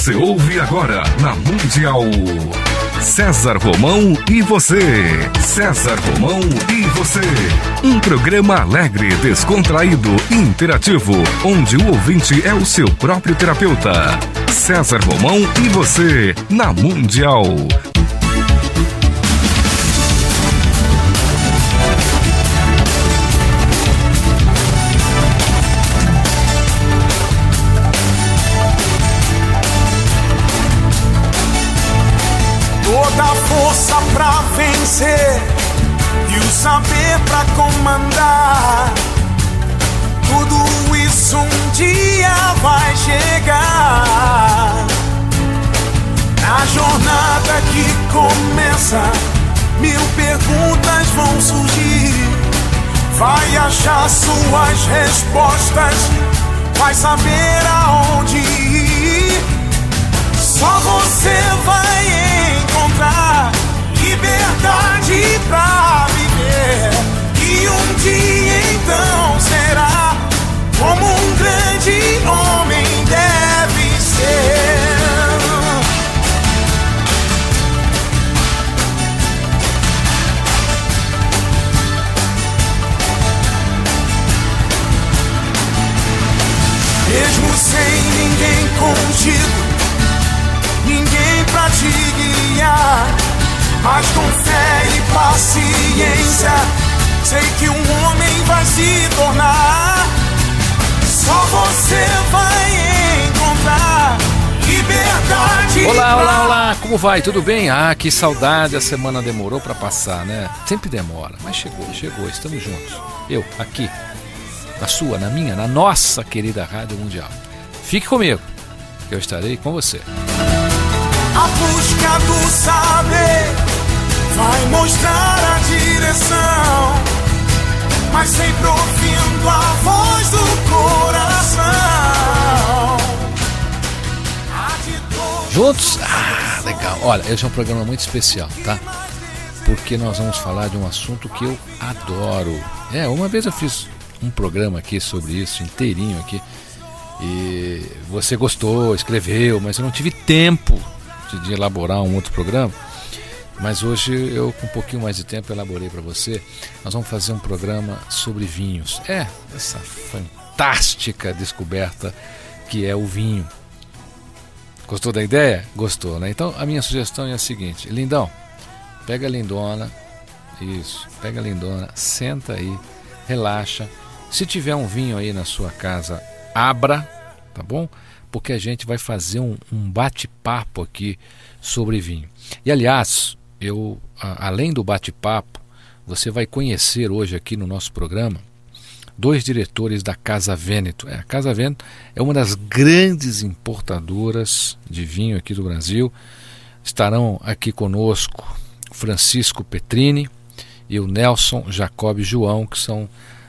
Você ouve agora na Mundial. César Romão e você. César Romão e você. Um programa alegre, descontraído interativo, onde o ouvinte é o seu próprio terapeuta. César Romão e você, na Mundial. Vencer e o saber pra comandar. Tudo isso um dia vai chegar. Na jornada que começa, mil perguntas vão surgir. Vai achar suas respostas, vai saber aonde ir. Só você vai encontrar liberdade pra viver. E um dia então será como um grande homem deve ser. Mesmo sem paciência, sei que um homem vai se tornar. Só você vai encontrar liberdade. Olá, olá, olá, como vai? Tudo bem? Ah, que saudade, a semana demorou para passar, né? Sempre demora, mas chegou, chegou, estamos juntos. Eu, aqui, na sua, na minha, na nossa querida Rádio Mundial. Fique comigo, eu estarei com você. A busca do saber vai mostrar a direção, mas sempre ouvindo a voz do coração. Juntos? Ah, legal. Olha, esse é um programa muito especial, tá? Porque nós vamos falar de um assunto que eu adoro. É, uma vez eu fiz um programa aqui sobre isso, inteirinho aqui. E você gostou, escreveu, mas eu não tive tempo de elaborar um outro programa, mas hoje eu, com um pouquinho mais de tempo, elaborei para você. Nós vamos fazer um programa sobre vinhos. É, essa fantástica descoberta que é o vinho. Gostou da ideia? Gostou, né? Então a minha sugestão é a seguinte: Lindão, pega a lindona, isso, pega a lindona, senta aí, relaxa. Se tiver um vinho aí na sua casa, abra, tá bom? porque a gente vai fazer um, um bate-papo aqui sobre vinho. E aliás, eu, a, além do bate-papo, você vai conhecer hoje aqui no nosso programa dois diretores da Casa Vêneto. É, a Casa Vêneto é uma das grandes importadoras de vinho aqui do Brasil. Estarão aqui conosco Francisco Petrini e o Nelson Jacob João, que são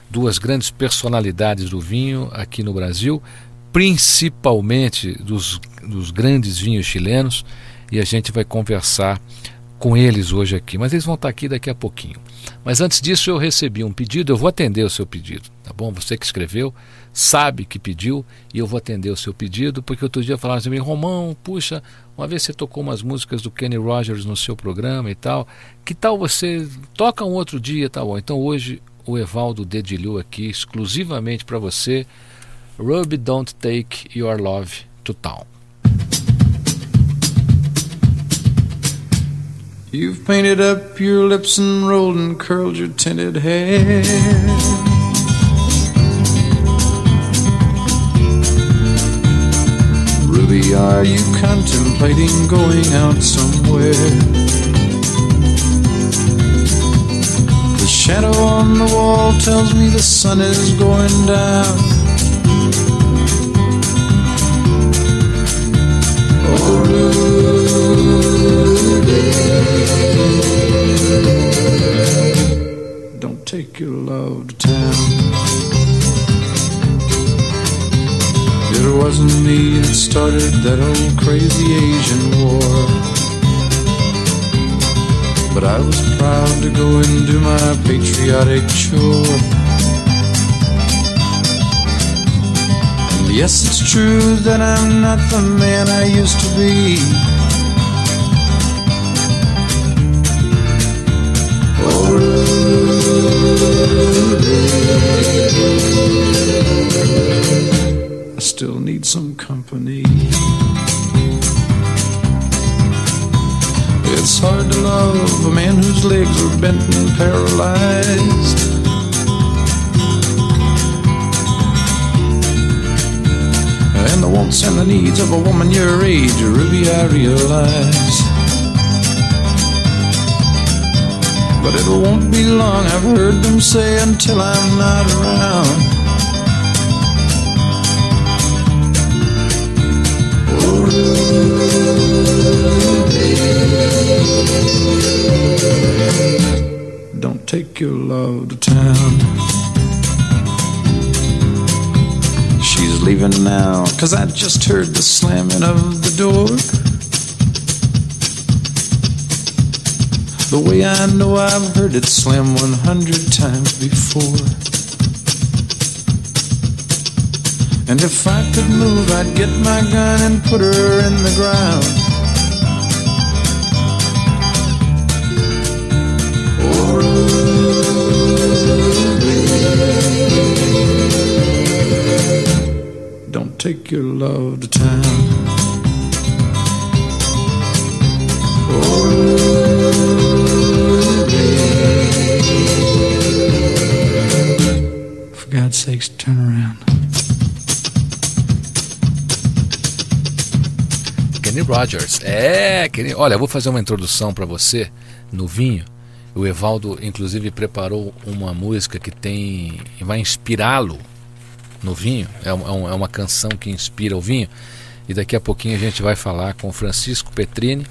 duas grandes personalidades do vinho aqui no Brasil, principalmente dos, dos grandes vinhos chilenos, e a gente vai conversar com eles hoje aqui. Mas eles vão estar aqui daqui a pouquinho. Mas antes disso, eu recebi um pedido, eu vou atender o seu pedido, tá bom? Você que escreveu, sabe que pediu, e eu vou atender o seu pedido, porque outro dia falaram assim, Romão, puxa, uma vez você tocou umas músicas do Kenny Rogers no seu programa e tal, que tal você toca um outro dia, tá bom? Então hoje o Evaldo dedilhou aqui exclusivamente para você Ruby Don't Take Your Love to Town. You've painted up your lips and rolled and curled your tinted hair. Ruby, are you contemplating going out somewhere? The shadow on the wall tells me the sun is going down. Oh, Don't take your love to town. It wasn't me that started that old crazy Asian war. But I was proud to go and do my patriotic chore. Yes, it's true that I'm not the man I used to be. I still need some company. It's hard to love a man whose legs are bent and paralyzed. And the wants and the needs of a woman your age, Ruby, I realize. But it won't be long, I've heard them say, until I'm not around. Don't take your love to town. She's leaving now, cause I just heard the slamming of the door. The way I know I've heard it slam 100 times before. And if I could move, I'd get my gun and put her in the ground. Don't take your love to town. Rogers. É, Kenny. Olha, vou fazer uma introdução para você no vinho. O Evaldo, inclusive, preparou uma música que tem. vai inspirá-lo no vinho. É, um, é uma canção que inspira o vinho. E daqui a pouquinho a gente vai falar com o Francisco Petrini,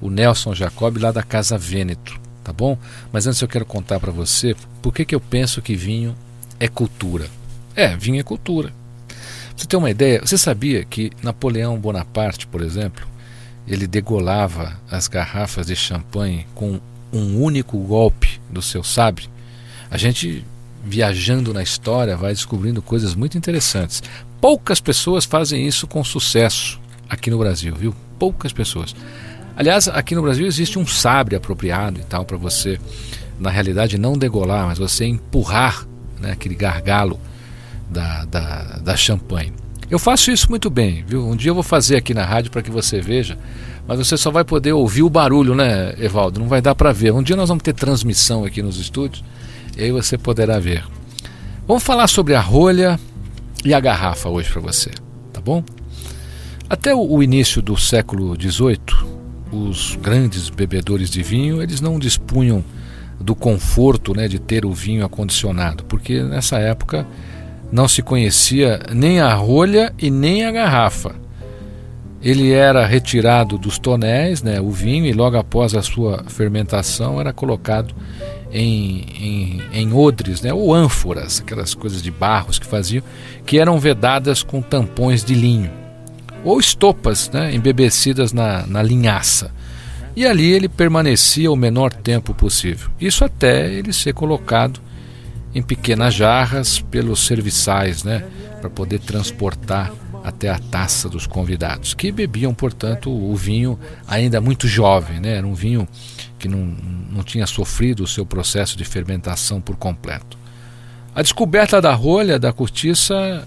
o Nelson Jacob lá da Casa Vêneto, tá bom? Mas antes eu quero contar para você por que, que eu penso que vinho é cultura. É, vinho é cultura. Você ter uma ideia, você sabia que Napoleão Bonaparte, por exemplo, ele degolava as garrafas de champanhe com um único golpe do seu sabre? A gente viajando na história vai descobrindo coisas muito interessantes. Poucas pessoas fazem isso com sucesso aqui no Brasil, viu? Poucas pessoas. Aliás, aqui no Brasil existe um sabre apropriado e tal para você, na realidade, não degolar, mas você empurrar né, aquele gargalo da, da, da champanhe. Eu faço isso muito bem, viu? Um dia eu vou fazer aqui na rádio para que você veja, mas você só vai poder ouvir o barulho, né, Evaldo? Não vai dar para ver. Um dia nós vamos ter transmissão aqui nos estúdios e aí você poderá ver. Vamos falar sobre a rolha e a garrafa hoje para você, tá bom? Até o início do século XVIII, os grandes bebedores de vinho eles não dispunham do conforto né, de ter o vinho acondicionado, porque nessa época não se conhecia nem a rolha e nem a garrafa. Ele era retirado dos tonéis, né, o vinho, e logo após a sua fermentação era colocado em, em, em odres, né, ou ânforas, aquelas coisas de barros que faziam, que eram vedadas com tampões de linho, ou estopas né, embebecidas na, na linhaça. E ali ele permanecia o menor tempo possível. Isso até ele ser colocado em pequenas jarras pelos serviçais, né, para poder transportar até a taça dos convidados, que bebiam, portanto, o vinho ainda muito jovem, né? Era um vinho que não, não tinha sofrido o seu processo de fermentação por completo. A descoberta da rolha, da cortiça,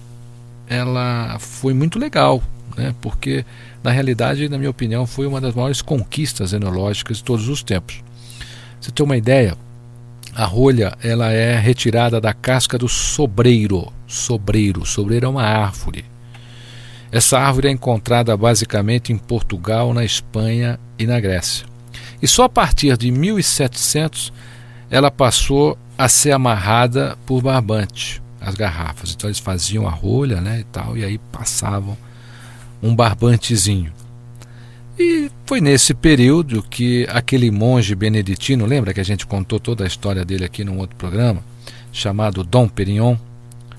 ela foi muito legal, né? Porque na realidade, na minha opinião, foi uma das maiores conquistas enológicas de todos os tempos. Você tem uma ideia? A rolha ela é retirada da casca do sobreiro. Sobreiro, sobreiro é uma árvore essa árvore é encontrada basicamente em Portugal, na Espanha e na Grécia. E só a partir de 1700 ela passou a ser amarrada por barbante, as garrafas. Então eles faziam a rolha né, e tal, e aí passavam um barbantezinho. E foi nesse período que aquele monge beneditino, lembra que a gente contou toda a história dele aqui num outro programa, chamado Dom Perignon,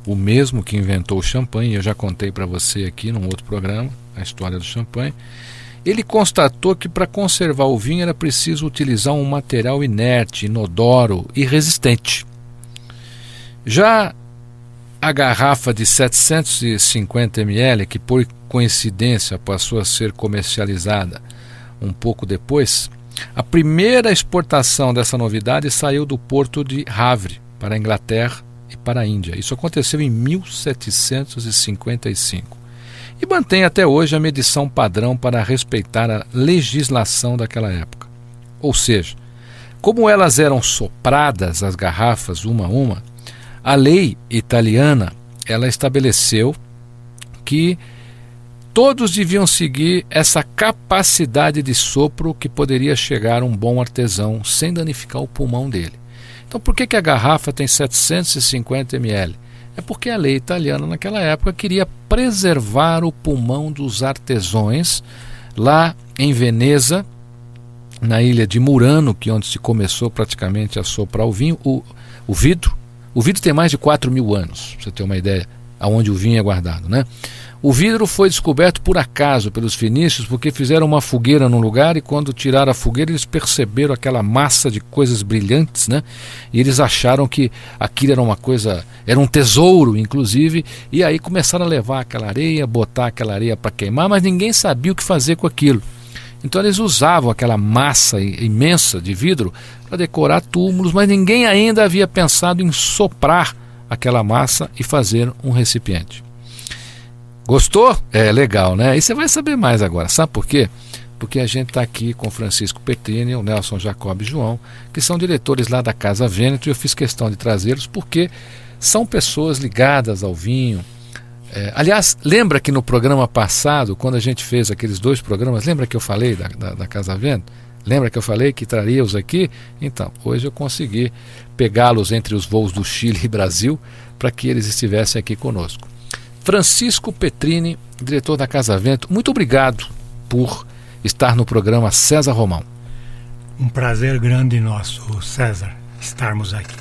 o mesmo que inventou o champanhe, eu já contei para você aqui num outro programa, a história do champanhe. Ele constatou que para conservar o vinho era preciso utilizar um material inerte, inodoro e resistente. Já a garrafa de 750 ml, que por coincidência passou a ser comercializada um pouco depois, a primeira exportação dessa novidade saiu do porto de Havre para a Inglaterra e para a Índia. Isso aconteceu em 1755. E mantém até hoje a medição padrão para respeitar a legislação daquela época. Ou seja, como elas eram sopradas as garrafas uma a uma, a lei italiana ela estabeleceu que todos deviam seguir essa capacidade de sopro que poderia chegar um bom artesão sem danificar o pulmão dele. Então, por que, que a garrafa tem 750 ml? É porque a lei italiana naquela época queria preservar o pulmão dos artesãos lá em Veneza, na ilha de Murano, que é onde se começou praticamente a soprar o vinho, o, o vidro. O vidro tem mais de 4 mil anos, para você ter uma ideia aonde o vinho é guardado, né? O vidro foi descoberto por acaso pelos fenícios, porque fizeram uma fogueira num lugar e quando tiraram a fogueira eles perceberam aquela massa de coisas brilhantes, né? E eles acharam que aquilo era uma coisa, era um tesouro, inclusive, e aí começaram a levar aquela areia, botar aquela areia para queimar, mas ninguém sabia o que fazer com aquilo. Então eles usavam aquela massa imensa de vidro para decorar túmulos, mas ninguém ainda havia pensado em soprar aquela massa e fazer um recipiente. Gostou? É legal, né? E você vai saber mais agora. Sabe por quê? Porque a gente está aqui com Francisco Petrini, o Nelson Jacob e João, que são diretores lá da Casa Vêneto, e eu fiz questão de trazê-los porque são pessoas ligadas ao vinho. É, aliás, lembra que no programa passado, quando a gente fez aqueles dois programas, lembra que eu falei da, da, da Casa Vêneto? Lembra que eu falei que traria-os aqui? Então, hoje eu consegui pegá-los entre os voos do Chile e Brasil para que eles estivessem aqui conosco. Francisco Petrini, diretor da Casa Vento, muito obrigado por estar no programa César Romão. Um prazer grande nosso, César, estarmos aqui.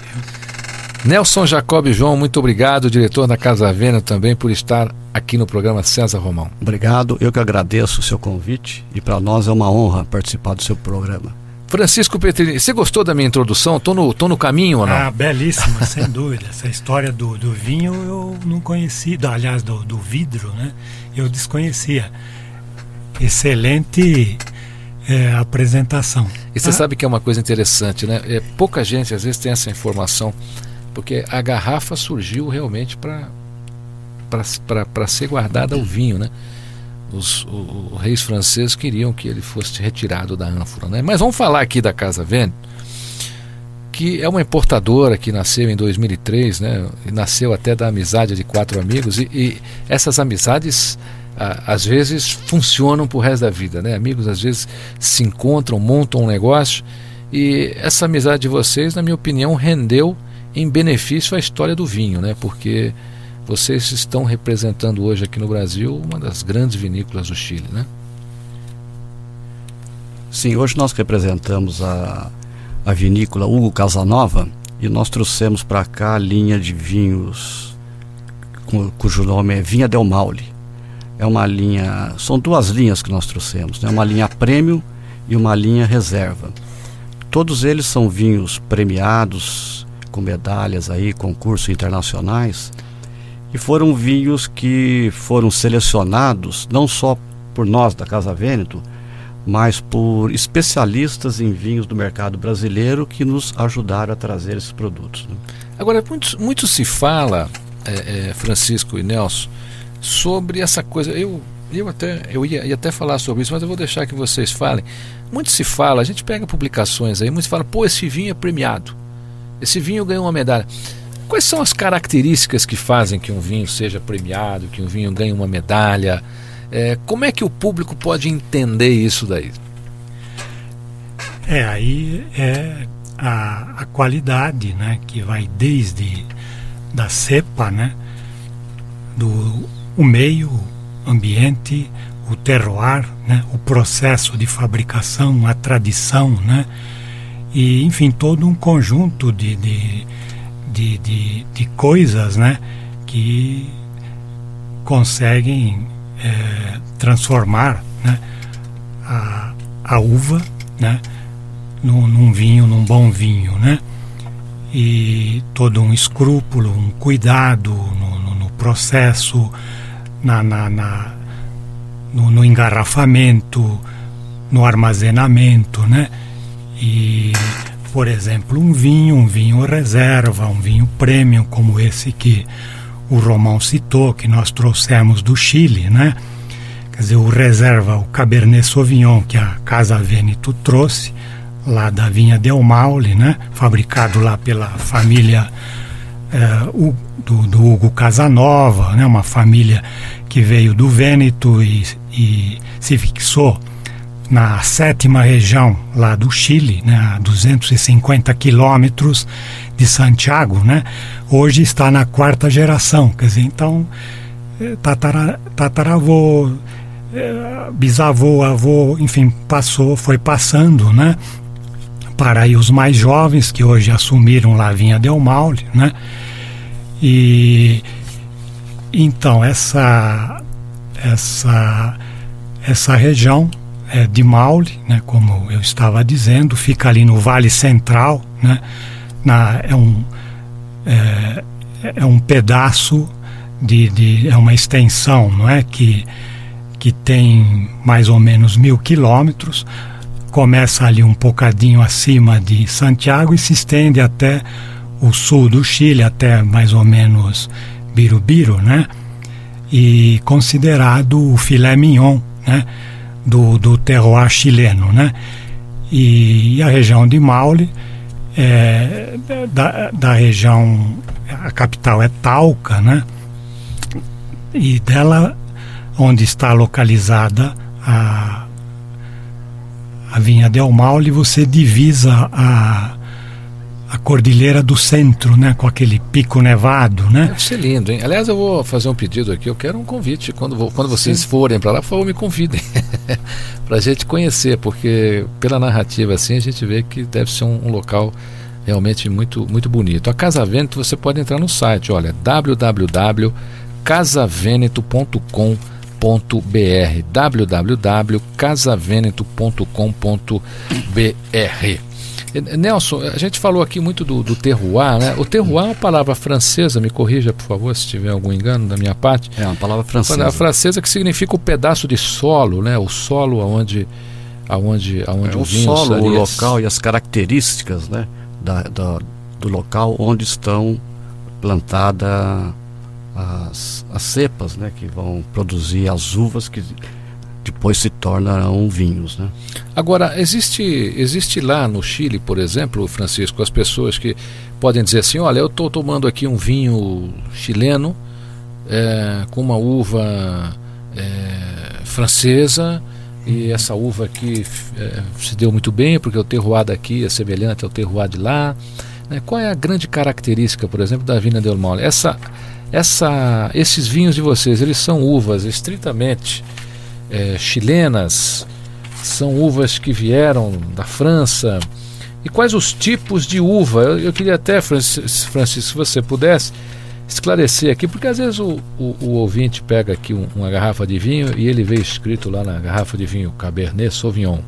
Nelson Jacob João, muito obrigado, diretor da Casa Vênus também, por estar aqui no programa César Romão. Obrigado, eu que agradeço o seu convite e para nós é uma honra participar do seu programa. Francisco Petrini, você gostou da minha introdução? Estou no, tô no caminho ou não? Ah, belíssima, sem dúvida. Essa história do, do vinho eu não conhecia, aliás, do, do vidro, né? Eu desconhecia. Excelente é, apresentação. E você ah. sabe que é uma coisa interessante, né? É, pouca gente às vezes tem essa informação, porque a garrafa surgiu realmente para ser guardada ao vinho, né? Os, os reis franceses queriam que ele fosse retirado da ânfora. Né? Mas vamos falar aqui da Casa Vêneto, que é uma importadora que nasceu em 2003, né? E nasceu até da amizade de quatro amigos, e, e essas amizades a, às vezes funcionam para o resto da vida. Né? Amigos às vezes se encontram, montam um negócio, e essa amizade de vocês, na minha opinião, rendeu em benefício à história do vinho, né? porque vocês estão representando hoje aqui no Brasil uma das grandes vinícolas do Chile, né? Sim, hoje nós representamos a, a vinícola Hugo Casanova e nós trouxemos para cá a linha de vinhos cujo nome é Vinha Del Maule. É uma linha, são duas linhas que nós trouxemos, né? uma linha prêmio e uma linha reserva. Todos eles são vinhos premiados com medalhas aí, concursos internacionais e foram vinhos que foram selecionados não só por nós da Casa Vêneto, mas por especialistas em vinhos do mercado brasileiro que nos ajudaram a trazer esses produtos. Né? Agora, muito, muito se fala, é, é, Francisco e Nelson, sobre essa coisa. Eu, eu até eu ia, ia, até falar sobre isso, mas eu vou deixar que vocês falem. Muito se fala, a gente pega publicações aí, muito se fala, pô, esse vinho é premiado. Esse vinho ganhou uma medalha. Quais são as características que fazem que um vinho seja premiado, que um vinho ganhe uma medalha? É, como é que o público pode entender isso daí? É, aí é a, a qualidade, né, que vai desde da cepa, né, do o meio, ambiente, o terroir, né, o processo de fabricação, a tradição, né, e enfim todo um conjunto de, de de, de, de coisas né, que conseguem é, transformar né, a, a uva né, num, num, vinho, num bom vinho. Né? E todo um escrúpulo, um cuidado no, processo, na, na, na no, no, engarrafamento, no armazenamento, né? E, por exemplo, um vinho, um vinho reserva, um vinho premium, como esse que o Romão citou, que nós trouxemos do Chile, né? Quer dizer, o reserva, o Cabernet Sauvignon que a Casa Veneto trouxe, lá da vinha Del Maule, né? Fabricado lá pela família é, do, do, Hugo Casanova, né? Uma família que veio do Vêneto e, e se fixou na sétima região lá do Chile, né, a 250 quilômetros de Santiago, né, hoje está na quarta geração, quer dizer, então eh, tatara, tataravô, eh, bisavô, avô, enfim, passou, foi passando, né, para aí os mais jovens que hoje assumiram lá a Vinha Del Maule, né, e então essa essa essa região é, de Maule, né, como eu estava dizendo, fica ali no Vale Central, né, na, é, um, é, é um pedaço de, de, é uma extensão, não é que que tem mais ou menos mil quilômetros, começa ali um bocadinho acima de Santiago e se estende até o sul do Chile, até mais ou menos Birubiru, né? E considerado o filé mignon, né? Do, do terroir chileno, né? E, e a região de Maule, é, da, da região, a capital é Talca, né? E dela, onde está localizada a, a vinha Del Maule, você divisa a a Cordilheira do Centro, né, com aquele pico nevado, né? Deve ser lindo, hein? Aliás, eu vou fazer um pedido aqui, eu quero um convite quando, vou, quando vocês Sim. forem para lá, por favor, me convidem para a gente conhecer, porque pela narrativa assim a gente vê que deve ser um, um local realmente muito muito bonito. A Casa Vêneto você pode entrar no site, olha, www.casaveneto.com.br www.casaveneto.com.br Nelson, a gente falou aqui muito do, do terroir, né? O terroir é uma palavra francesa, me corrija, por favor, se tiver algum engano da minha parte. É uma palavra francesa. Uma palavra francesa que significa o pedaço de solo, né? O solo aonde aonde aonde é, o, o solo, o local e as características, né, da, da, do local onde estão plantadas as, as cepas, né, que vão produzir as uvas que depois se tornarão vinhos. Né? Agora, existe, existe lá no Chile, por exemplo, Francisco, as pessoas que podem dizer assim: olha, eu estou tomando aqui um vinho chileno é, com uma uva é, francesa. E essa uva aqui é, se deu muito bem, porque o terroir daqui é semelhante ao terroir de lá. Né? Qual é a grande característica, por exemplo, da Vina del Maule? Essa, essa, esses vinhos de vocês, eles são uvas estritamente é, chilenas, são uvas que vieram da França. E quais os tipos de uva? Eu, eu queria até, Francisco, se você pudesse esclarecer aqui, porque às vezes o, o, o ouvinte pega aqui um, uma garrafa de vinho e ele vê escrito lá na garrafa de vinho Cabernet Sauvignon.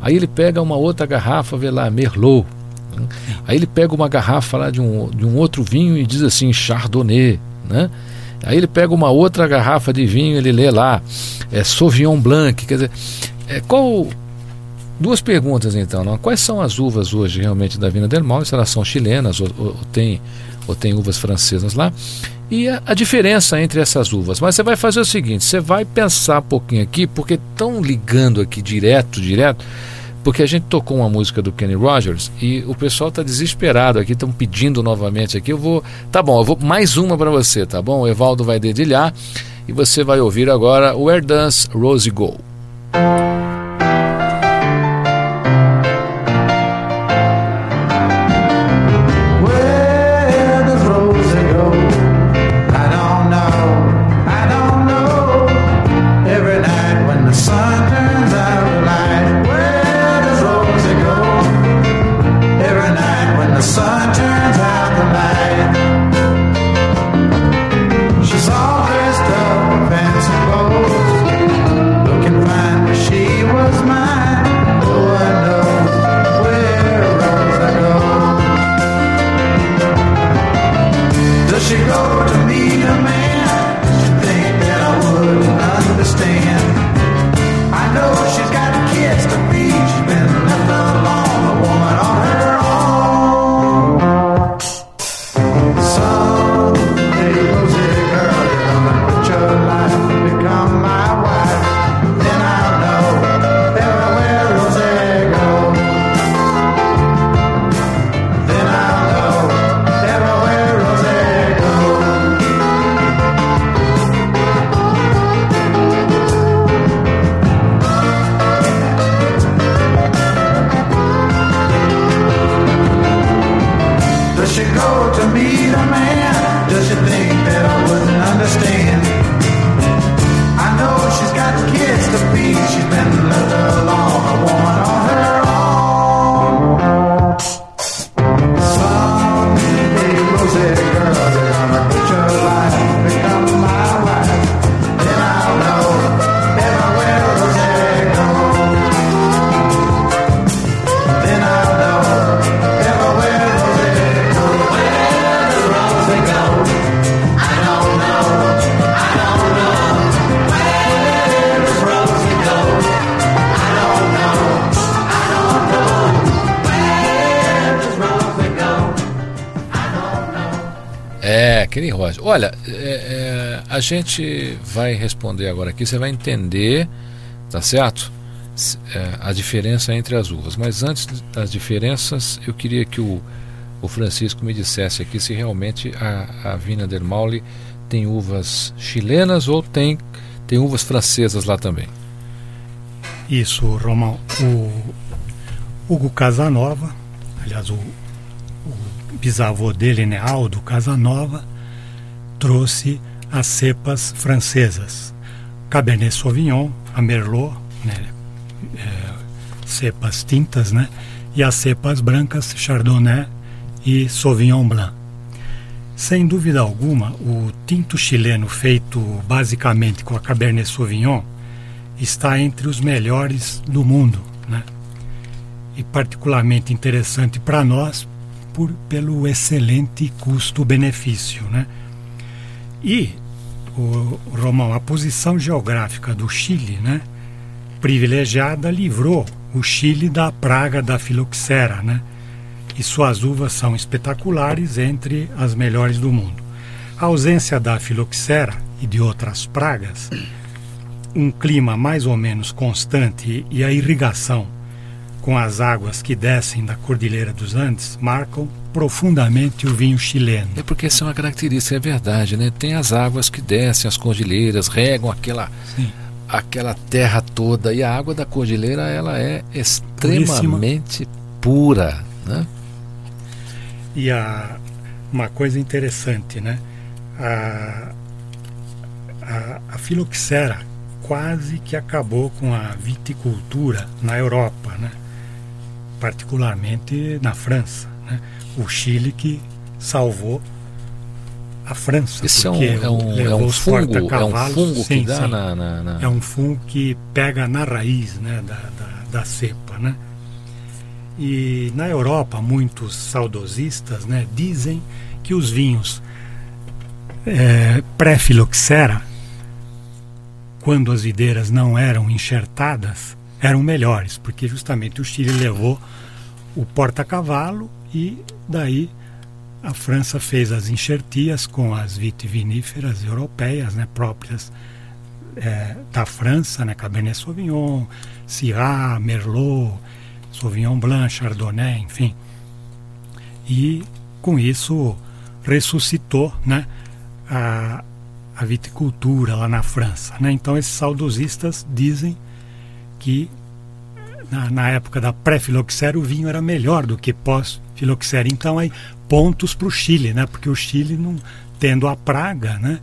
Aí ele pega uma outra garrafa, vê lá Merlot. Né? Aí ele pega uma garrafa lá de um, de um outro vinho e diz assim Chardonnay, né? Aí ele pega uma outra garrafa de vinho, ele lê lá, é Sauvignon Blanc, quer dizer, é, qual duas perguntas então, não? quais são as uvas hoje realmente da Vina del Mal, se elas são chilenas ou, ou, ou tem ou tem uvas francesas lá? E a, a, diferença entre essas uvas. Mas você vai fazer o seguinte, você vai pensar um pouquinho aqui, porque estão ligando aqui direto, direto porque a gente tocou uma música do Kenny Rogers e o pessoal está desesperado aqui, estão pedindo novamente aqui. Eu vou, tá bom, eu vou mais uma para você, tá bom? O Evaldo vai dedilhar e você vai ouvir agora Where Does Rosie Go? Olha, é, é, a gente vai responder agora aqui, você vai entender, tá certo? É, a diferença entre as uvas. Mas antes das diferenças, eu queria que o, o Francisco me dissesse aqui se realmente a, a Vina del Maule tem uvas chilenas ou tem, tem uvas francesas lá também. Isso, Romão. O Hugo Casanova, aliás, o, o bisavô dele, né, Aldo Casanova, trouxe as cepas francesas. Cabernet Sauvignon, a Merlot, né, é, cepas tintas, né, e as cepas brancas, Chardonnay e Sauvignon Blanc. Sem dúvida alguma, o tinto chileno feito basicamente com a Cabernet Sauvignon está entre os melhores do mundo, né? E particularmente interessante para nós por, pelo excelente custo-benefício, né? E o Romão, a posição geográfica do Chile, né, privilegiada, livrou o Chile da praga da filoxera, né? E suas uvas são espetaculares, entre as melhores do mundo. A ausência da filoxera e de outras pragas um clima mais ou menos constante e a irrigação com as águas que descem da Cordilheira dos Andes marcam profundamente o vinho chileno. É porque essa é uma característica, é verdade, né? Tem as águas que descem, as cordilheiras, regam aquela, Sim. aquela terra toda. E a água da cordilheira, ela é extremamente pura, né? E a, uma coisa interessante, né? A, a, a filoxera quase que acabou com a viticultura na Europa, né? Particularmente na França. Né? O Chile que salvou a França. Isso é um, porque é um, é levou um os fungo, é um fungo que Sim, dá sim. na, na- na- É um fungo que pega na raiz né, da, da, da cepa. Né? E na Europa, muitos saudosistas né, dizem que os vinhos é, pré-filoxera, quando as videiras não eram enxertadas, eram melhores, porque justamente o Chile levou o porta-cavalo e daí a França fez as enxertias com as vitiviníferas europeias né, próprias é, da França, né, Cabernet Sauvignon, Syrah, Merlot, Sauvignon Blanc, Chardonnay, enfim. E com isso ressuscitou né, a, a viticultura lá na França. Né? Então esses saudosistas dizem que na, na época da pré-filoxera o vinho era melhor do que pós-filoxera. Então aí pontos para o Chile, né? porque o Chile não tendo a praga, né?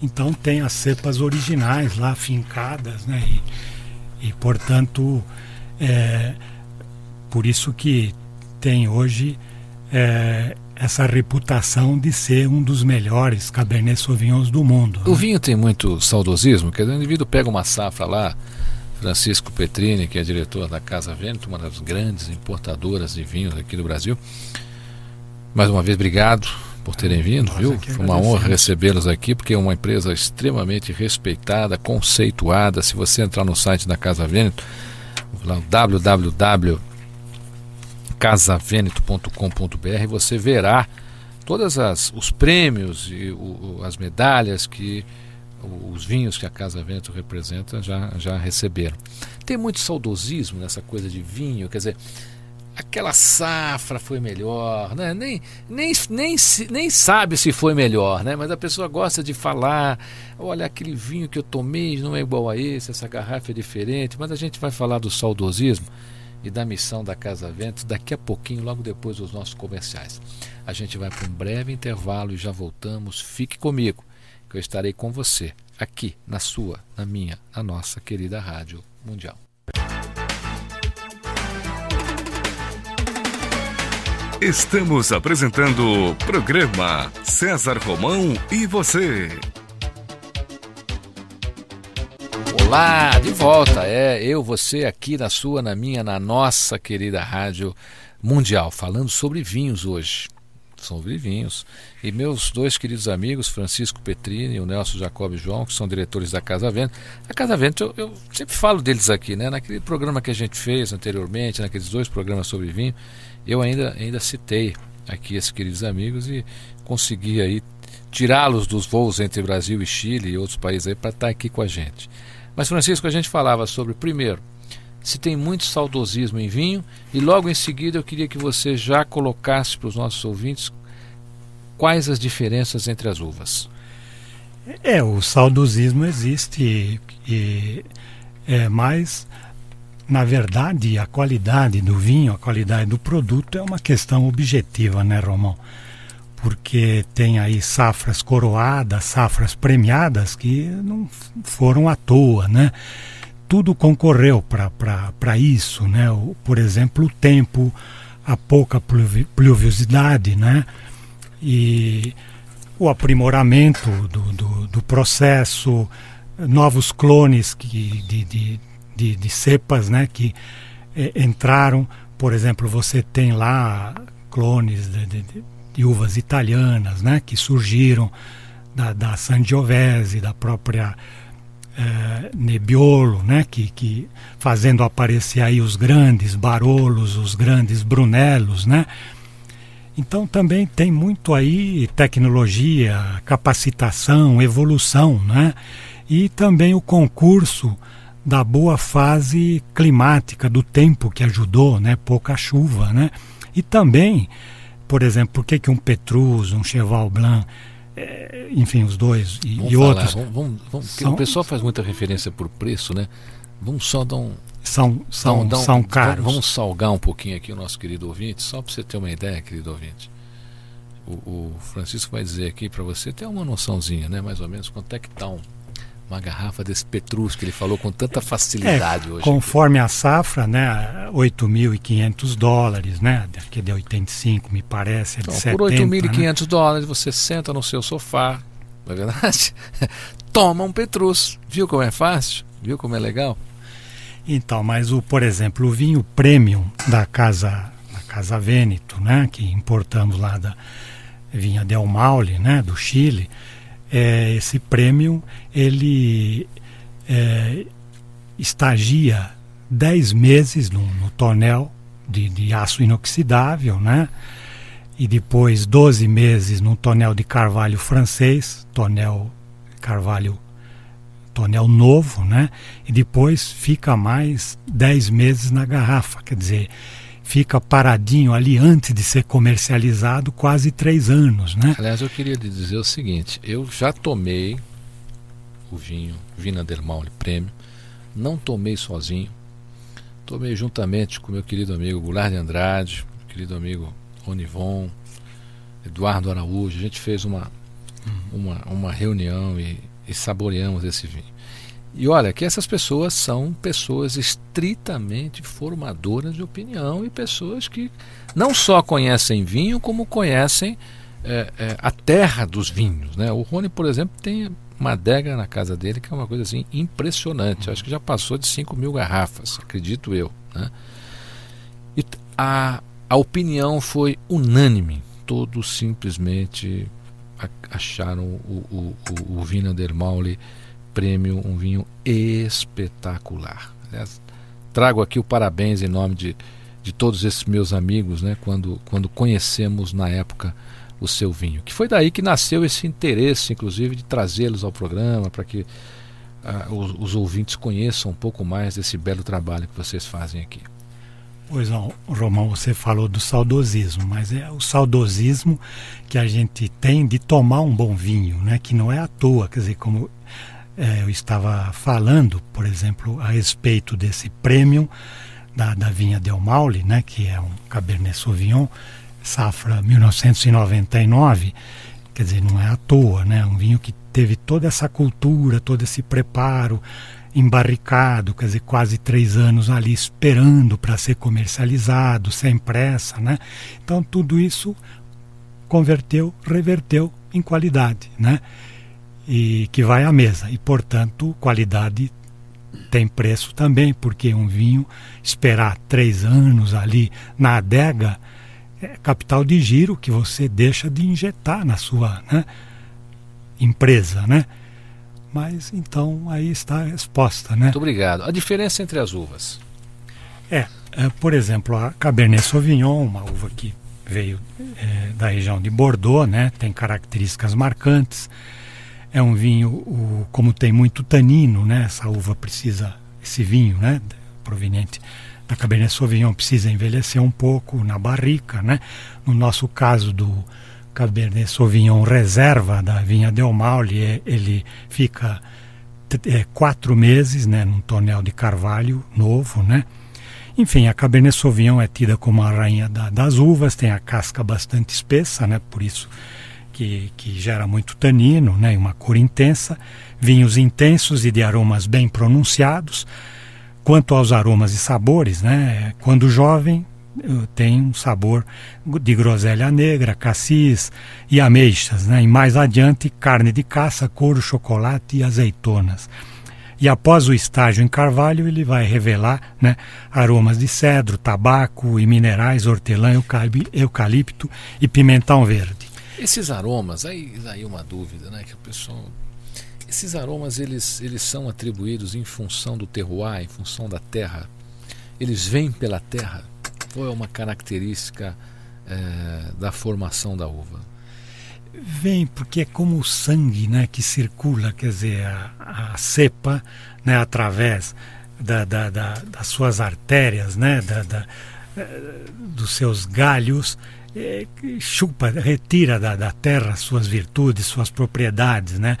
então tem as cepas originais lá fincadas, né? e, e portanto é, por isso que tem hoje é, essa reputação de ser um dos melhores Cabernet Sauvignons do mundo. O né? vinho tem muito saudosismo, quer dizer, o indivíduo pega uma safra lá, Francisco Petrini, que é diretor da Casa Vento, uma das grandes importadoras de vinhos aqui do Brasil. Mais uma vez, obrigado por terem vindo, Nós viu? é que Foi uma honra recebê-los aqui, porque é uma empresa extremamente respeitada, conceituada. Se você entrar no site da Casa Vêneto, lá www casaveneto.com.br você verá todas as os prêmios e o, as medalhas que os vinhos que a Casa Vento representa já, já receberam. Tem muito saudosismo nessa coisa de vinho, quer dizer, aquela safra foi melhor, né? nem, nem, nem, nem sabe se foi melhor, né? mas a pessoa gosta de falar, olha, aquele vinho que eu tomei não é igual a esse, essa garrafa é diferente, mas a gente vai falar do saudosismo e da missão da Casa Ventos daqui a pouquinho, logo depois dos nossos comerciais. A gente vai para um breve intervalo e já voltamos. Fique comigo, que eu estarei com você aqui na sua, na minha, na nossa querida Rádio Mundial. Estamos apresentando o programa César Romão e você. Olá, de volta. É eu, você aqui na sua, na minha, na nossa querida Rádio Mundial, falando sobre vinhos hoje. Sobre vinhos. E meus dois queridos amigos, Francisco Petrini e o Nelson Jacob João, que são diretores da Casa Vento. A Casa Vento, eu, eu sempre falo deles aqui, né? Naquele programa que a gente fez anteriormente, naqueles dois programas sobre vinho, eu ainda, ainda citei aqui esses queridos amigos e consegui aí tirá-los dos voos entre Brasil e Chile e outros países aí para estar aqui com a gente. Mas Francisco, a gente falava sobre primeiro se tem muito saudosismo em vinho e logo em seguida eu queria que você já colocasse para os nossos ouvintes quais as diferenças entre as uvas. É, o saudosismo existe e, é mais na verdade, a qualidade do vinho, a qualidade do produto é uma questão objetiva, né, Romão? Porque tem aí safras coroadas, safras premiadas que não foram à toa, né? Tudo concorreu para isso, né? Por exemplo, o tempo, a pouca pluviosidade, né? E o aprimoramento do, do, do processo, novos clones que, de, de de, de cepas né, que é, entraram. Por exemplo, você tem lá clones de, de, de uvas italianas né, que surgiram da, da Sangiovese, da própria é, Nebbiolo, né, que, que fazendo aparecer aí os grandes Barolos, os grandes Brunelos, né? Então também tem muito aí tecnologia, capacitação, evolução, né? E também o concurso da boa fase climática do tempo que ajudou, né? Pouca chuva, né? E também, por exemplo, por que, que um Petrus, um Cheval Blanc, é, enfim, os dois e, e outros. Vamos, vamos, vamos, são, o pessoal faz muita referência por preço, né? Vamos só dar um. São, são, um, são caros. Vamos salgar um pouquinho aqui o nosso querido ouvinte, só para você ter uma ideia, querido ouvinte. O, o Francisco vai dizer aqui para você ter uma noçãozinha, né? Mais ou menos quanto é que está um, uma garrafa desse Petrus que ele falou com tanta facilidade é, hoje. Conforme a safra, né, 8.500 dólares, né, que de 85, me parece, é de então, 70, Por 8.500 né? dólares você senta no seu sofá, não é verdade? Toma um Petrus. Viu como é fácil? Viu como é legal? Então, mas o, por exemplo, o vinho premium da casa da Casa Vêneto, né, que importamos lá da vinha Del Maule, né, do Chile, é, esse prêmio ele é, estagia 10 meses no, no tonel de, de, aço inoxidável, né? E depois 12 meses no tonel de carvalho francês, tonel carvalho tonel novo, né? E depois fica mais 10 meses na garrafa, quer dizer, fica paradinho ali antes de ser comercializado quase três anos, né? Aliás, eu queria lhe dizer o seguinte: eu já tomei o vinho Vina del Maule Prêmio, não tomei sozinho, tomei juntamente com meu querido amigo Goulart de Andrade, querido amigo Ronivon, Eduardo Araújo. A gente fez uma, uma, uma reunião e, e saboreamos esse vinho. E olha que essas pessoas são pessoas estritamente formadoras de opinião e pessoas que não só conhecem vinho, como conhecem é, é, a terra dos vinhos. Né? O Rony, por exemplo, tem uma adega na casa dele que é uma coisa assim impressionante. Eu acho que já passou de 5 mil garrafas, acredito eu. Né? E a, a opinião foi unânime. Todos simplesmente acharam o, o, o, o Vina prêmio, um vinho espetacular. Aliás, trago aqui o parabéns em nome de, de todos esses meus amigos, né, quando, quando conhecemos na época o seu vinho. Que foi daí que nasceu esse interesse, inclusive, de trazê-los ao programa para que uh, os, os, ouvintes conheçam um pouco mais desse belo trabalho que vocês fazem aqui. Pois não, Romão, você falou do saudosismo, mas é o saudosismo que a gente tem de tomar um bom vinho, né? Que não é à toa, quer dizer, como é, eu estava falando, por exemplo, a respeito desse prêmio da, da vinha Del Maule, né, que é um Cabernet Sauvignon, safra 1999, quer dizer, não é à toa, né, um vinho que teve toda essa cultura, todo esse preparo, embarricado, quer dizer, quase três anos ali esperando para ser comercializado, sem pressa, né? Então tudo isso converteu, reverteu em qualidade, né? E que vai à mesa e, portanto, qualidade tem preço também, porque um vinho esperar três anos ali na adega é capital de giro que você deixa de injetar na sua né, empresa, né? Mas então aí está a resposta, né? Muito obrigado. A diferença entre as uvas? É, é por exemplo, a Cabernet Sauvignon, uma uva que veio é, da região de Bordeaux, né? Tem características marcantes. É um vinho, o, como tem muito tanino, né? Essa uva precisa, esse vinho, né? Proveniente da Cabernet Sauvignon precisa envelhecer um pouco na barrica, né? No nosso caso do Cabernet Sauvignon reserva da vinha Del Maule, ele fica é, quatro meses né, num tonel de carvalho novo, né? Enfim, a Cabernet Sauvignon é tida como a rainha da, das uvas, tem a casca bastante espessa, né? Por isso que, que gera muito tanino, né? Uma cor intensa, vinhos intensos e de aromas bem pronunciados. Quanto aos aromas e sabores, né? Quando jovem, tem um sabor de groselha negra, cassis e ameixas, né? e mais adiante carne de caça, couro, chocolate e azeitonas. E após o estágio em carvalho, ele vai revelar né, aromas de cedro, tabaco e minerais, hortelã, eucalipto e pimentão verde. Esses aromas, aí, aí uma dúvida, né, que o pessoal esses aromas eles, eles são atribuídos em função do terroir, em função da terra. Eles vêm pela terra ou é uma característica é, da formação da uva? Vem, porque é como o sangue né, que circula, quer dizer, a, a cepa né, através da, da, da, das suas artérias, né, da, eh, dos seus galhos, é, chupa, retira da, da terra suas virtudes, suas propriedades. Né?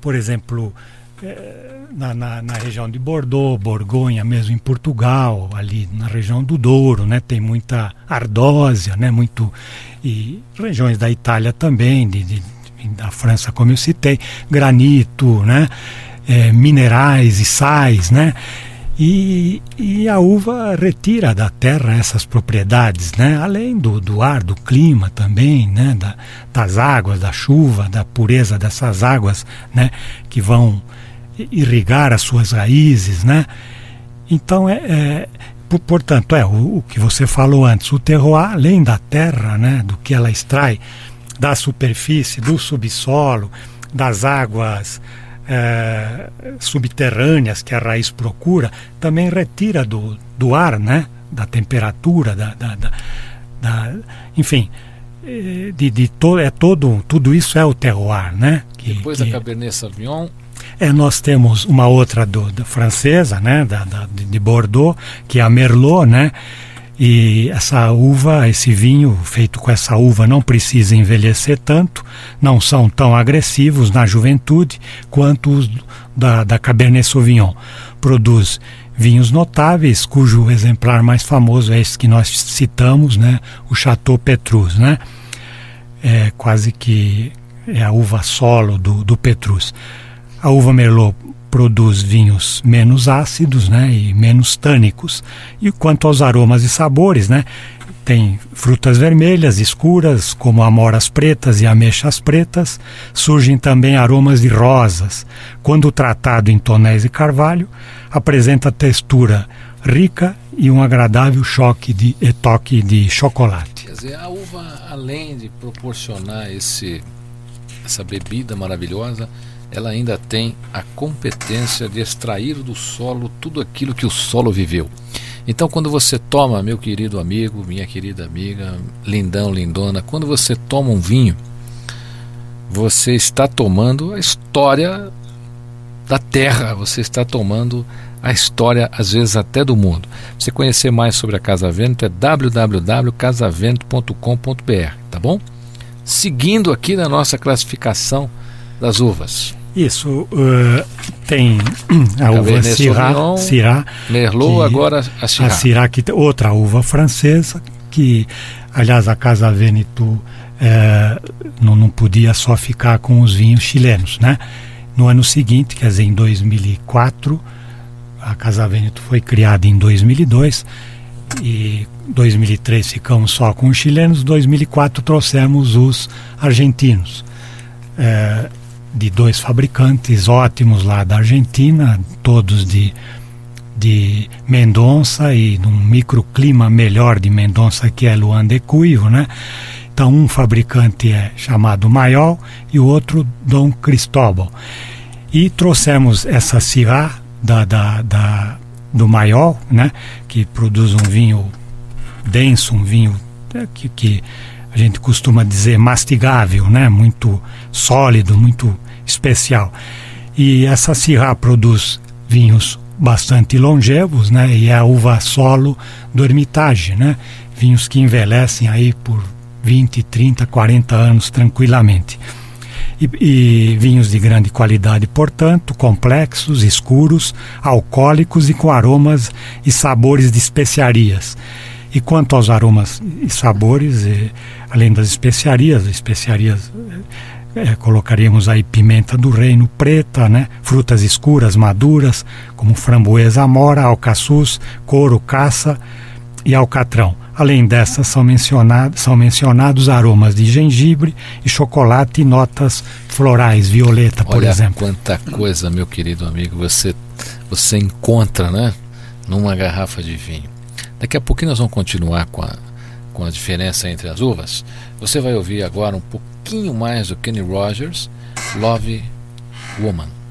Por exemplo, é, na, na, na, região de Bordeaux, Borgonha mesmo em Portugal, ali na região do Douro, né, tem muita ardósia, né, muito e regiões da Itália também, de, de da França como eu citei, granito, né, é, minerais e sais, né, e, e, a uva retira da terra essas propriedades, né? além do, do ar, do clima também, né? Da, das águas, da chuva, da pureza dessas águas né? que vão irrigar as suas raízes, né? Então é, é portanto é o, o, que você falou antes, o terroir além da terra, né? Do que ela extrai da superfície, do subsolo, das águas é, subterrâneas que a raiz procura, também retira do, do ar, né? Da temperatura, da, da, da, da enfim, é, de, de to, é todo tudo isso é o terroir, né? Que, Depois que, da Cabernet Sauvignon é, nós temos uma outra do, da francesa, né, da, da, de Bordeaux, que é a Merlot, né, e essa uva, esse vinho feito com essa uva não precisa envelhecer tanto, não são tão agressivos na juventude quanto os da, da Cabernet Sauvignon. Produz vinhos notáveis, cujo exemplar mais famoso é esse que nós citamos, né, o Chateau Petrus, né, é quase que é a uva solo do, do Petrus. A uva Merlot produz vinhos menos ácidos né, e menos tânicos. E quanto aos aromas e sabores, né, tem frutas vermelhas escuras, como amoras pretas e ameixas pretas. Surgem também aromas de rosas. Quando tratado em tonéis de carvalho, apresenta textura rica e um agradável choque de e toque de chocolate. Quer dizer, a uva, além de proporcionar esse, essa bebida maravilhosa, ela ainda tem a competência de extrair do solo tudo aquilo que o solo viveu. Então, quando você toma, meu querido amigo, minha querida amiga, lindão, lindona, quando você toma um vinho, você está tomando a história da terra, você está tomando a história, às vezes até do mundo. Você conhecer mais sobre a Casa Vento é www.casavento.com.br, tá bom? Seguindo aqui na nossa classificação das uvas. Isso uh, tem a uva Syrah, Syrah Merlot, que- agora a a Syrah. Syrah, que tem outra uva francesa, que, aliás, a Casa Veneto eh, não, não podia só ficar com os vinhos chilenos, né? No ano seguinte, quer dizer, em 2004, a Casa Veneto foi criada em 2002 e 2003 ficamos só com os chilenos, 2004 trouxemos os argentinos. Eh, de dois fabricantes ótimos lá da Argentina, todos de de Mendonça e num microclima melhor de Mendonça que é Luan de Cuivo, né? Então um fabricante é chamado Maiol e o outro Dom Cristóbal. E trouxemos essa Syrah da, da, da, do Maiol, né? Que produz um vinho denso, um vinho é, que, que a gente costuma dizer mastigável, né? Muito sólido, muito especial. E essa Syrah produz vinhos bastante longevos, né? E é a uva solo do Hermitage, né? Vinhos que envelhecem aí por 20, 30, 40 anos tranquilamente. E, e vinhos de grande qualidade, portanto, complexos, escuros, alcoólicos e com aromas e sabores de especiarias. E quanto aos aromas e sabores, eh, além das especiarias, especiarias eh, colocaríamos aí pimenta do reino preta, né? frutas escuras, maduras, como framboesa amora, alcaçuz, couro, caça e alcatrão. Além dessas, são mencionados, são mencionados aromas de gengibre e chocolate e notas florais, violeta, por Olha exemplo. quanta coisa, meu querido amigo, você, você encontra, né? Numa garrafa de vinho. Daqui a pouquinho nós vamos continuar com a, com a diferença entre as uvas. Você vai ouvir agora um pouquinho mais do Kenny Rogers, Love Woman.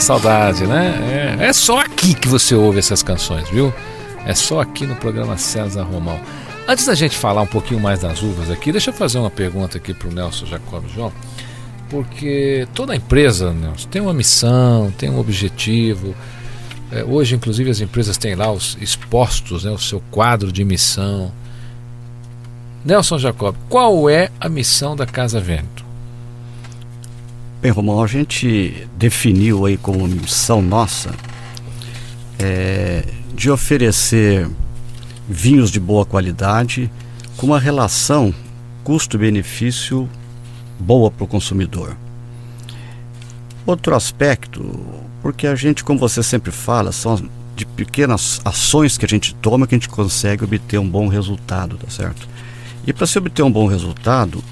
Saudade, né? É, é só aqui que você ouve essas canções, viu? É só aqui no programa César Romão. Antes da gente falar um pouquinho mais das uvas aqui, deixa eu fazer uma pergunta aqui pro Nelson Jacob João. Porque toda empresa, Nelson, tem uma missão, tem um objetivo. É, hoje, inclusive, as empresas têm lá os expostos, né, o seu quadro de missão. Nelson Jacob, qual é a missão da Casa Vento? Bem, Romão, a gente definiu aí como missão nossa é, de oferecer vinhos de boa qualidade com uma relação custo-benefício boa para o consumidor. Outro aspecto, porque a gente, como você sempre fala, são de pequenas ações que a gente toma que a gente consegue obter um bom resultado, tá certo? E para se obter um bom resultado,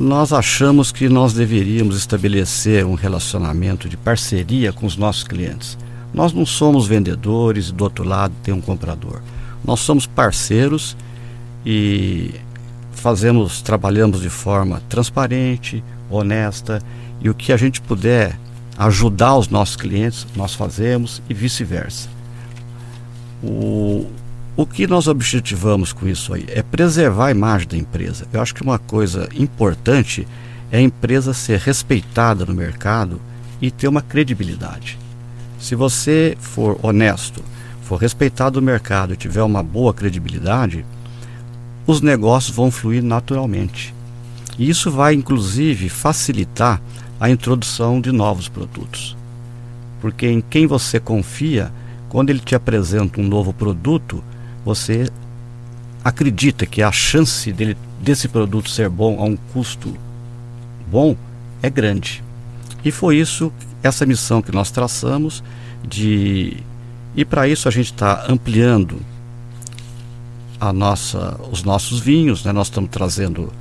nós achamos que nós deveríamos estabelecer um relacionamento de parceria com os nossos clientes. Nós não somos vendedores e do outro lado tem um comprador. Nós somos parceiros e fazemos, trabalhamos de forma transparente, honesta e o que a gente puder ajudar os nossos clientes, nós fazemos e vice-versa. O, o que nós objetivamos com isso aí é preservar a imagem da empresa. Eu acho que uma coisa importante é a empresa ser respeitada no mercado e ter uma credibilidade. Se você for honesto, for respeitado no mercado e tiver uma boa credibilidade, os negócios vão fluir naturalmente. E isso vai, inclusive, facilitar a introdução de novos produtos. Porque em quem você confia, quando ele te apresenta um novo produto, você acredita que a chance dele, desse produto ser bom a um custo bom é grande. E foi isso, essa missão que nós traçamos de e para isso a gente está ampliando a nossa, os nossos vinhos, né? nós estamos trazendo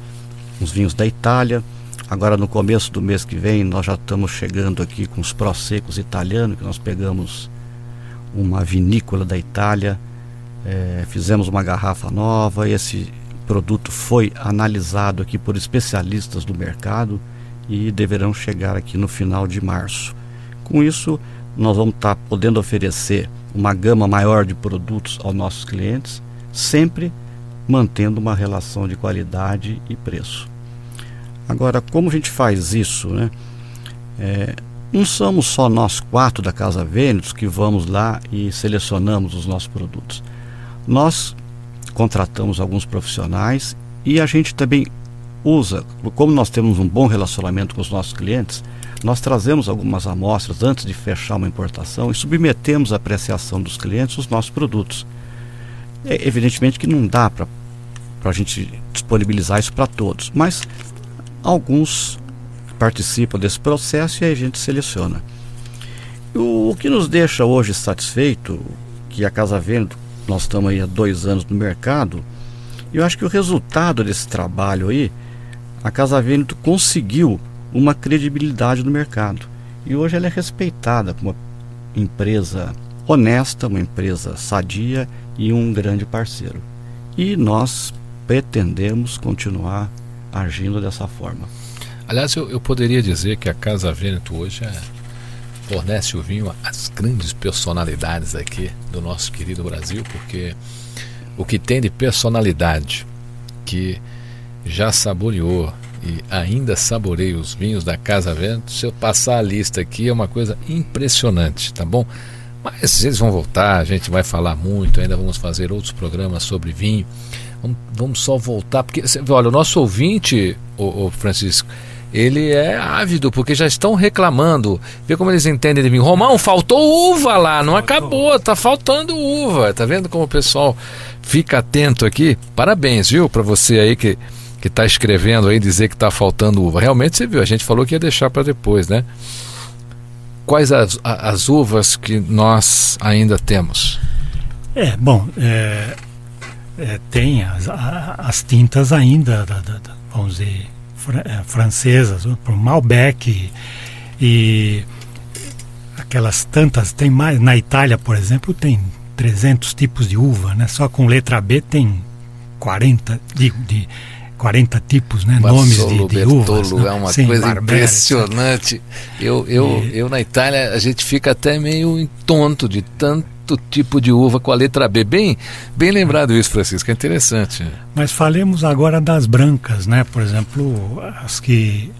uns vinhos da Itália. Agora no começo do mês que vem nós já estamos chegando aqui com os prosecos italianos, que nós pegamos uma vinícola da Itália, é, fizemos uma garrafa nova esse produto foi analisado aqui por especialistas do mercado e deverão chegar aqui no final de março. Com isso, nós vamos estar tá podendo oferecer uma gama maior de produtos aos nossos clientes, sempre mantendo uma relação de qualidade e preço. Agora, como a gente faz isso, né? É, não somos só nós quatro da Casa Vênus que vamos lá e selecionamos os nossos produtos. Nós contratamos alguns profissionais e a gente também usa, como nós temos um bom relacionamento com os nossos clientes, nós trazemos algumas amostras antes de fechar uma importação e submetemos à apreciação dos clientes os nossos produtos. É, evidentemente que não dá para a gente disponibilizar isso para todos, mas alguns participam desse processo e aí a gente seleciona. O, o que nos deixa hoje satisfeito, que a Casa Vento, nós estamos aí há dois anos no mercado, eu acho que o resultado desse trabalho aí, a Casa Vento conseguiu uma credibilidade no mercado. E hoje ela é respeitada como uma empresa honesta, uma empresa sadia e um grande parceiro. E nós pretendemos continuar agindo dessa forma. Aliás, eu, eu poderia dizer que a Casa Vêneto hoje é, fornece o vinho às grandes personalidades aqui do nosso querido Brasil, porque o que tem de personalidade que já saboreou e ainda saboreia os vinhos da Casa Vento, se eu passar a lista aqui é uma coisa impressionante, tá bom? Mas eles vão voltar, a gente vai falar muito, ainda vamos fazer outros programas sobre vinho. Vamos, vamos só voltar, porque olha, o nosso ouvinte, o, o Francisco, ele é ávido, porque já estão reclamando. Vê como eles entendem de mim. Romão, faltou uva lá, não acabou, tá faltando uva. Tá vendo como o pessoal fica atento aqui? Parabéns, viu, para você aí que que está escrevendo aí dizer que está faltando uva. Realmente você viu, a gente falou que ia deixar para depois, né? Quais as, as uvas que nós ainda temos? É, bom, é, é, tem as, as, tintas ainda, da, da, da, vamos dizer, francesas, por Malbec e, aquelas tantas, tem mais, na Itália, por exemplo, tem 300 tipos de uva, né? Só com letra B tem 40 de, de 40 tipos, né? Nomes de, de uvas. Né? É uma Sim, coisa impressionante. Eu, eu, e... eu na Itália, a gente fica até meio tonto de tanto tipo de uva com a letra B. Bem, bem lembrado isso, Francisco, é interessante. Mas falemos agora das brancas, né? Por exemplo, as que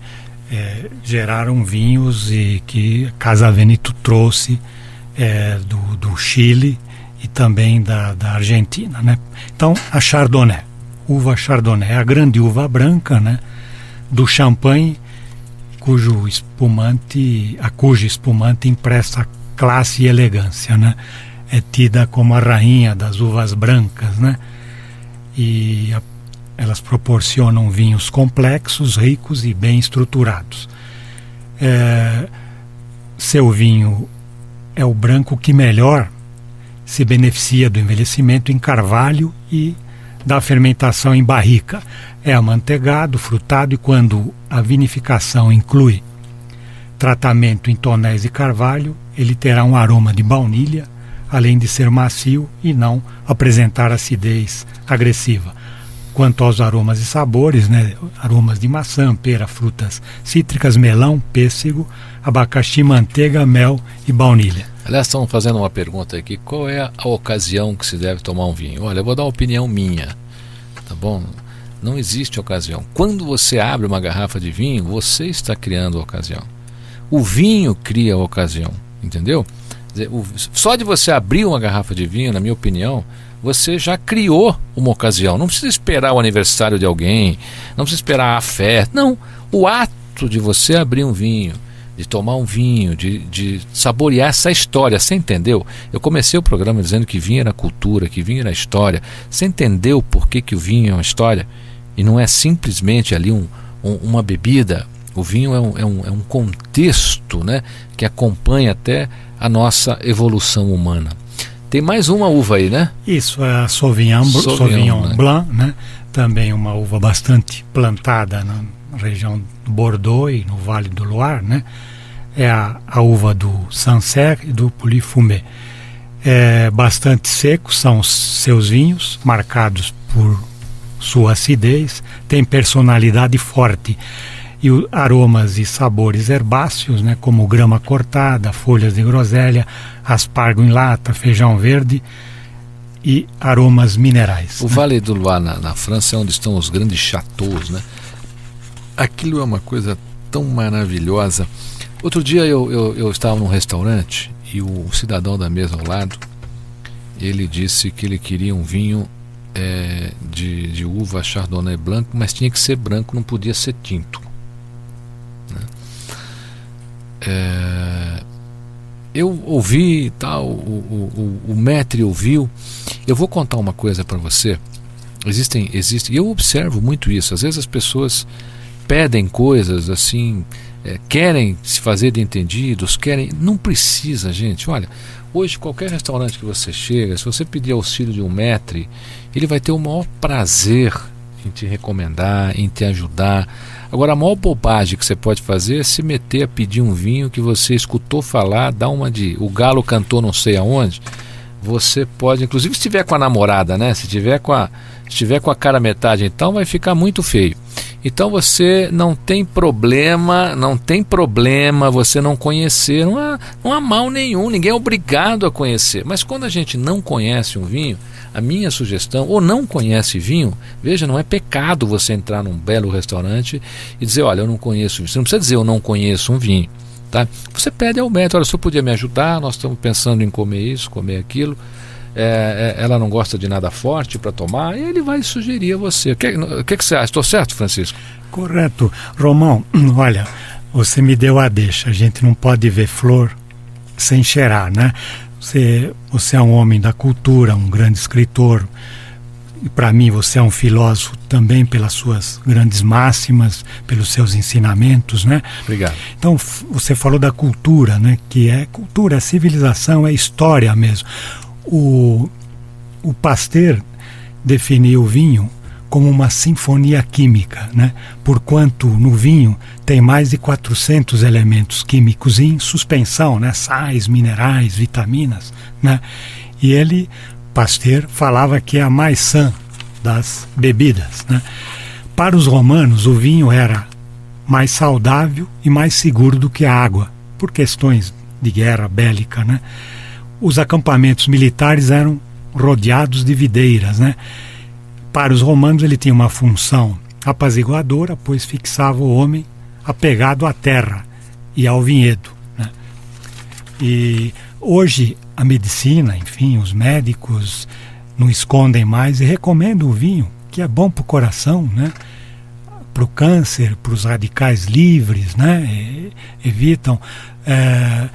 é, geraram vinhos e que Casa Veneto trouxe é, do, do Chile e também da, da Argentina, né? Então, a Chardonnay, uva Chardonnay, a grande uva branca, né? Do champanhe, cujo espumante, a cujo espumante empresta classe e elegância, né? É tida como a rainha das uvas brancas, né? E a, elas proporcionam vinhos complexos, ricos e bem estruturados. É, seu vinho é o branco que melhor se beneficia do envelhecimento em carvalho e da fermentação em barrica. É amanteigado, frutado e quando a vinificação inclui tratamento em tonéis de carvalho, ele terá um aroma de baunilha, além de ser macio e não apresentar acidez agressiva. Quanto aos aromas e sabores, né, aromas de maçã, pera, frutas cítricas, melão, pêssego, abacaxi, manteiga, mel e baunilha. Aliás, estão fazendo uma pergunta aqui: qual é a ocasião que se deve tomar um vinho? Olha, eu vou dar uma opinião minha, tá bom? Não existe ocasião. Quando você abre uma garrafa de vinho, você está criando a ocasião. O vinho cria a ocasião, entendeu? Só de você abrir uma garrafa de vinho, na minha opinião, você já criou uma ocasião. Não precisa esperar o aniversário de alguém, não precisa esperar a festa. Não. O ato de você abrir um vinho, de tomar um vinho, de, de saborear essa história. Você entendeu? Eu comecei o programa dizendo que vinho era cultura, que vinho era história. Você entendeu por que, que o vinho é uma história? E não é simplesmente ali um, um- uma bebida. O vinho é um, é, um, é um contexto né, que acompanha até a nossa evolução humana. Tem mais uma uva aí, né? Isso é a Sauvignon, Sauvignon, Sauvignon né? Blanc, né? Também uma uva bastante plantada na região do Bordeaux e no Vale do Loire, né? É a, a uva do Sancerre e do Pouilly Fumé. É bastante seco, são os seus vinhos, marcados por sua acidez, tem personalidade forte e o- aromas e sabores herbáceos, né, como grama cortada, folhas de groselha, aspargo em lata, feijão verde e aromas minerais. O né? Vale do Loire, na, na França, é onde estão os grandes chateaus, né? Aquilo é uma coisa tão maravilhosa. Outro dia eu, eu, eu estava num restaurante e o cidadão da mesa ao lado, ele disse que ele queria um vinho eh, de, de uva Chardonnay branco, mas tinha que ser branco, não podia ser tinto. Eh, eu ouvi tal, o, o, o, o maître ouviu. Eu vou contar uma coisa para você. Existem, existem, eu observo muito isso. Às vezes as pessoas pedem coisas assim, eh, querem se fazer de entendidos, querem. Não precisa, gente. Olha, hoje qualquer restaurante que você chega, se você pedir auxílio de um maître, ele vai ter o maior prazer em te recomendar, em te ajudar. Agora, a maior bobagem que você pode fazer é se meter a pedir um vinho que você escutou falar, dá uma de. O galo cantou não sei aonde. Você pode, inclusive, se tiver com a namorada, né? Se tiver com a, se tiver com a cara metade, então vai ficar muito feio. Então você não tem problema, não tem problema você não conhecer, não há, não há mal nenhum, ninguém é obrigado a conhecer. Mas quando a gente não conhece um vinho, a minha sugestão, ou não conhece vinho, veja, não é pecado você entrar num belo restaurante e dizer, olha, eu não conheço vinho. Você não precisa dizer eu não conheço um vinho. Tá? Você pede ao médico, olha, o senhor podia me ajudar, nós estamos pensando em comer isso, comer aquilo. É, é, ela não gosta de nada forte para tomar, e ele vai sugerir a você. O que, o que, que você acha? Estou certo, Francisco? Correto. Romão, olha, você me deu a deixa. A gente não pode ver flor sem cheirar, né? Você, você é um homem da cultura, um grande escritor. E para mim você é um filósofo também pelas suas grandes máximas, pelos seus ensinamentos, né? Obrigado. Então você falou da cultura, né? Que é cultura, é civilização, é história mesmo. O, o Pasteur definiu o vinho como uma sinfonia química, né? Porquanto no vinho tem mais de 400 elementos químicos em suspensão, né? Sais, minerais, vitaminas, né? E ele, Pasteur, falava que é a mais sã das bebidas, né? Para os romanos, o vinho era mais saudável e mais seguro do que a água, por questões de guerra bélica, né? Os acampamentos militares eram rodeados de videiras, né? Para os romanos ele tinha uma função apaziguadora, pois fixava o homem apegado à terra e ao vinhedo. Né? E hoje a medicina, enfim, os médicos não escondem mais e recomendam o vinho, que é bom para o coração, né? para o câncer, para os radicais livres, né? E- evitam é,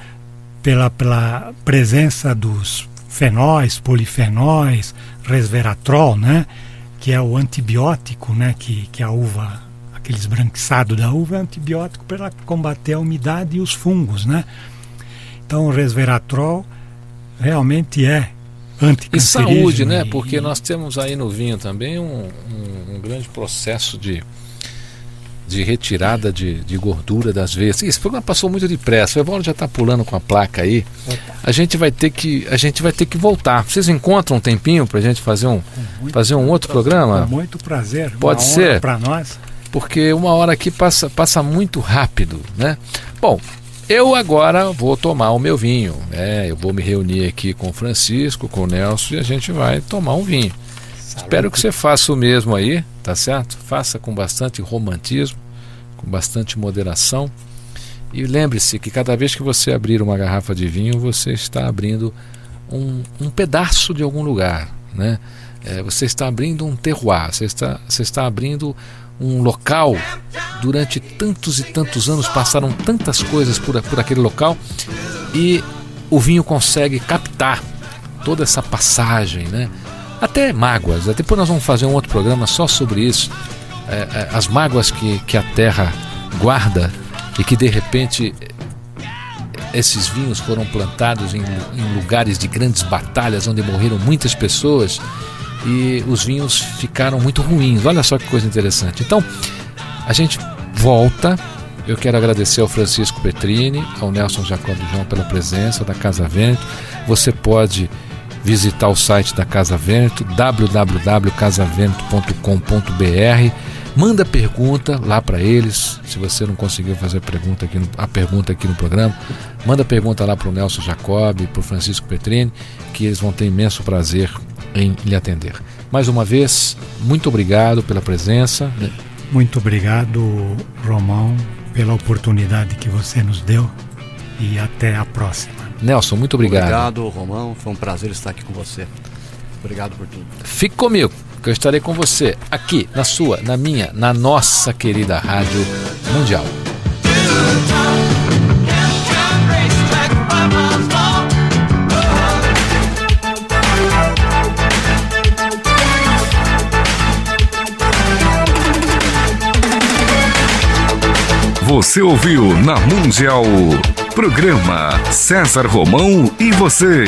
pela, pela presença dos fenóis, polifenóis, resveratrol, né? Que é o antibiótico, né? que, que a uva, aquele esbranquiçado da uva é antibiótico para combater a umidade e os fungos. Né? Então o resveratrol realmente é E saúde, né? Porque nós temos aí no vinho também um, um- um grande processo de, de retirada de, de gordura das veias. Esse programa passou muito depressa. O Evaldo já está pulando com a placa aí. A gente vai ter que a gente vai ter que voltar. Vocês encontram um tempinho para a gente fazer um fazer um outro Com programa? muito prazer. Pode ser. Para nós. Porque uma hora aqui passa passa muito rápido, né? Bom. Eu agora vou tomar o meu vinho. É, eu vou me reunir aqui com o Francisco, com o Nelson e a gente vai tomar um vinho. Espero que você faça o mesmo aí, tá certo? Faça com bastante romantismo, com bastante moderação. E lembre-se que cada vez que você abrir uma garrafa de vinho, você está abrindo um, um pedaço de algum lugar, né? É, você está abrindo um terroir, você está, você está abrindo um local. Durante tantos e tantos anos passaram tantas coisas por, por aquele local e o vinho consegue captar toda essa passagem, né? Até mágoas. Depois nós vamos fazer um outro programa só sobre isso. É, é, as mágoas que, que a terra guarda e que de repente esses vinhos foram plantados em, em lugares de grandes batalhas onde morreram muitas pessoas e os vinhos ficaram muito ruins. Olha só que coisa interessante. Então, a gente volta. Eu quero agradecer ao Francisco Petrini, ao Nelson Jacob João pela presença da Casa Vento. Você pode visitar o site da Casa Vento, www.casavento.com.br. Manda pergunta lá para eles. Se você não conseguiu fazer pergunta aqui no, a pergunta aqui no programa, manda pergunta lá para o Nelson Jacob, para o Francisco Petrini, que eles vão ter imenso prazer em lhe atender. Mais uma vez, muito obrigado pela presença. Muito obrigado, Romão, pela oportunidade que você nos deu e até a próxima. Nelson, muito obrigado. Obrigado, Romão. Foi um prazer estar aqui com você. Obrigado por tudo. Fique comigo, que eu estarei com você aqui na sua, na minha, na nossa querida Rádio Mundial. Você ouviu na Mundial. Programa César Romão e você.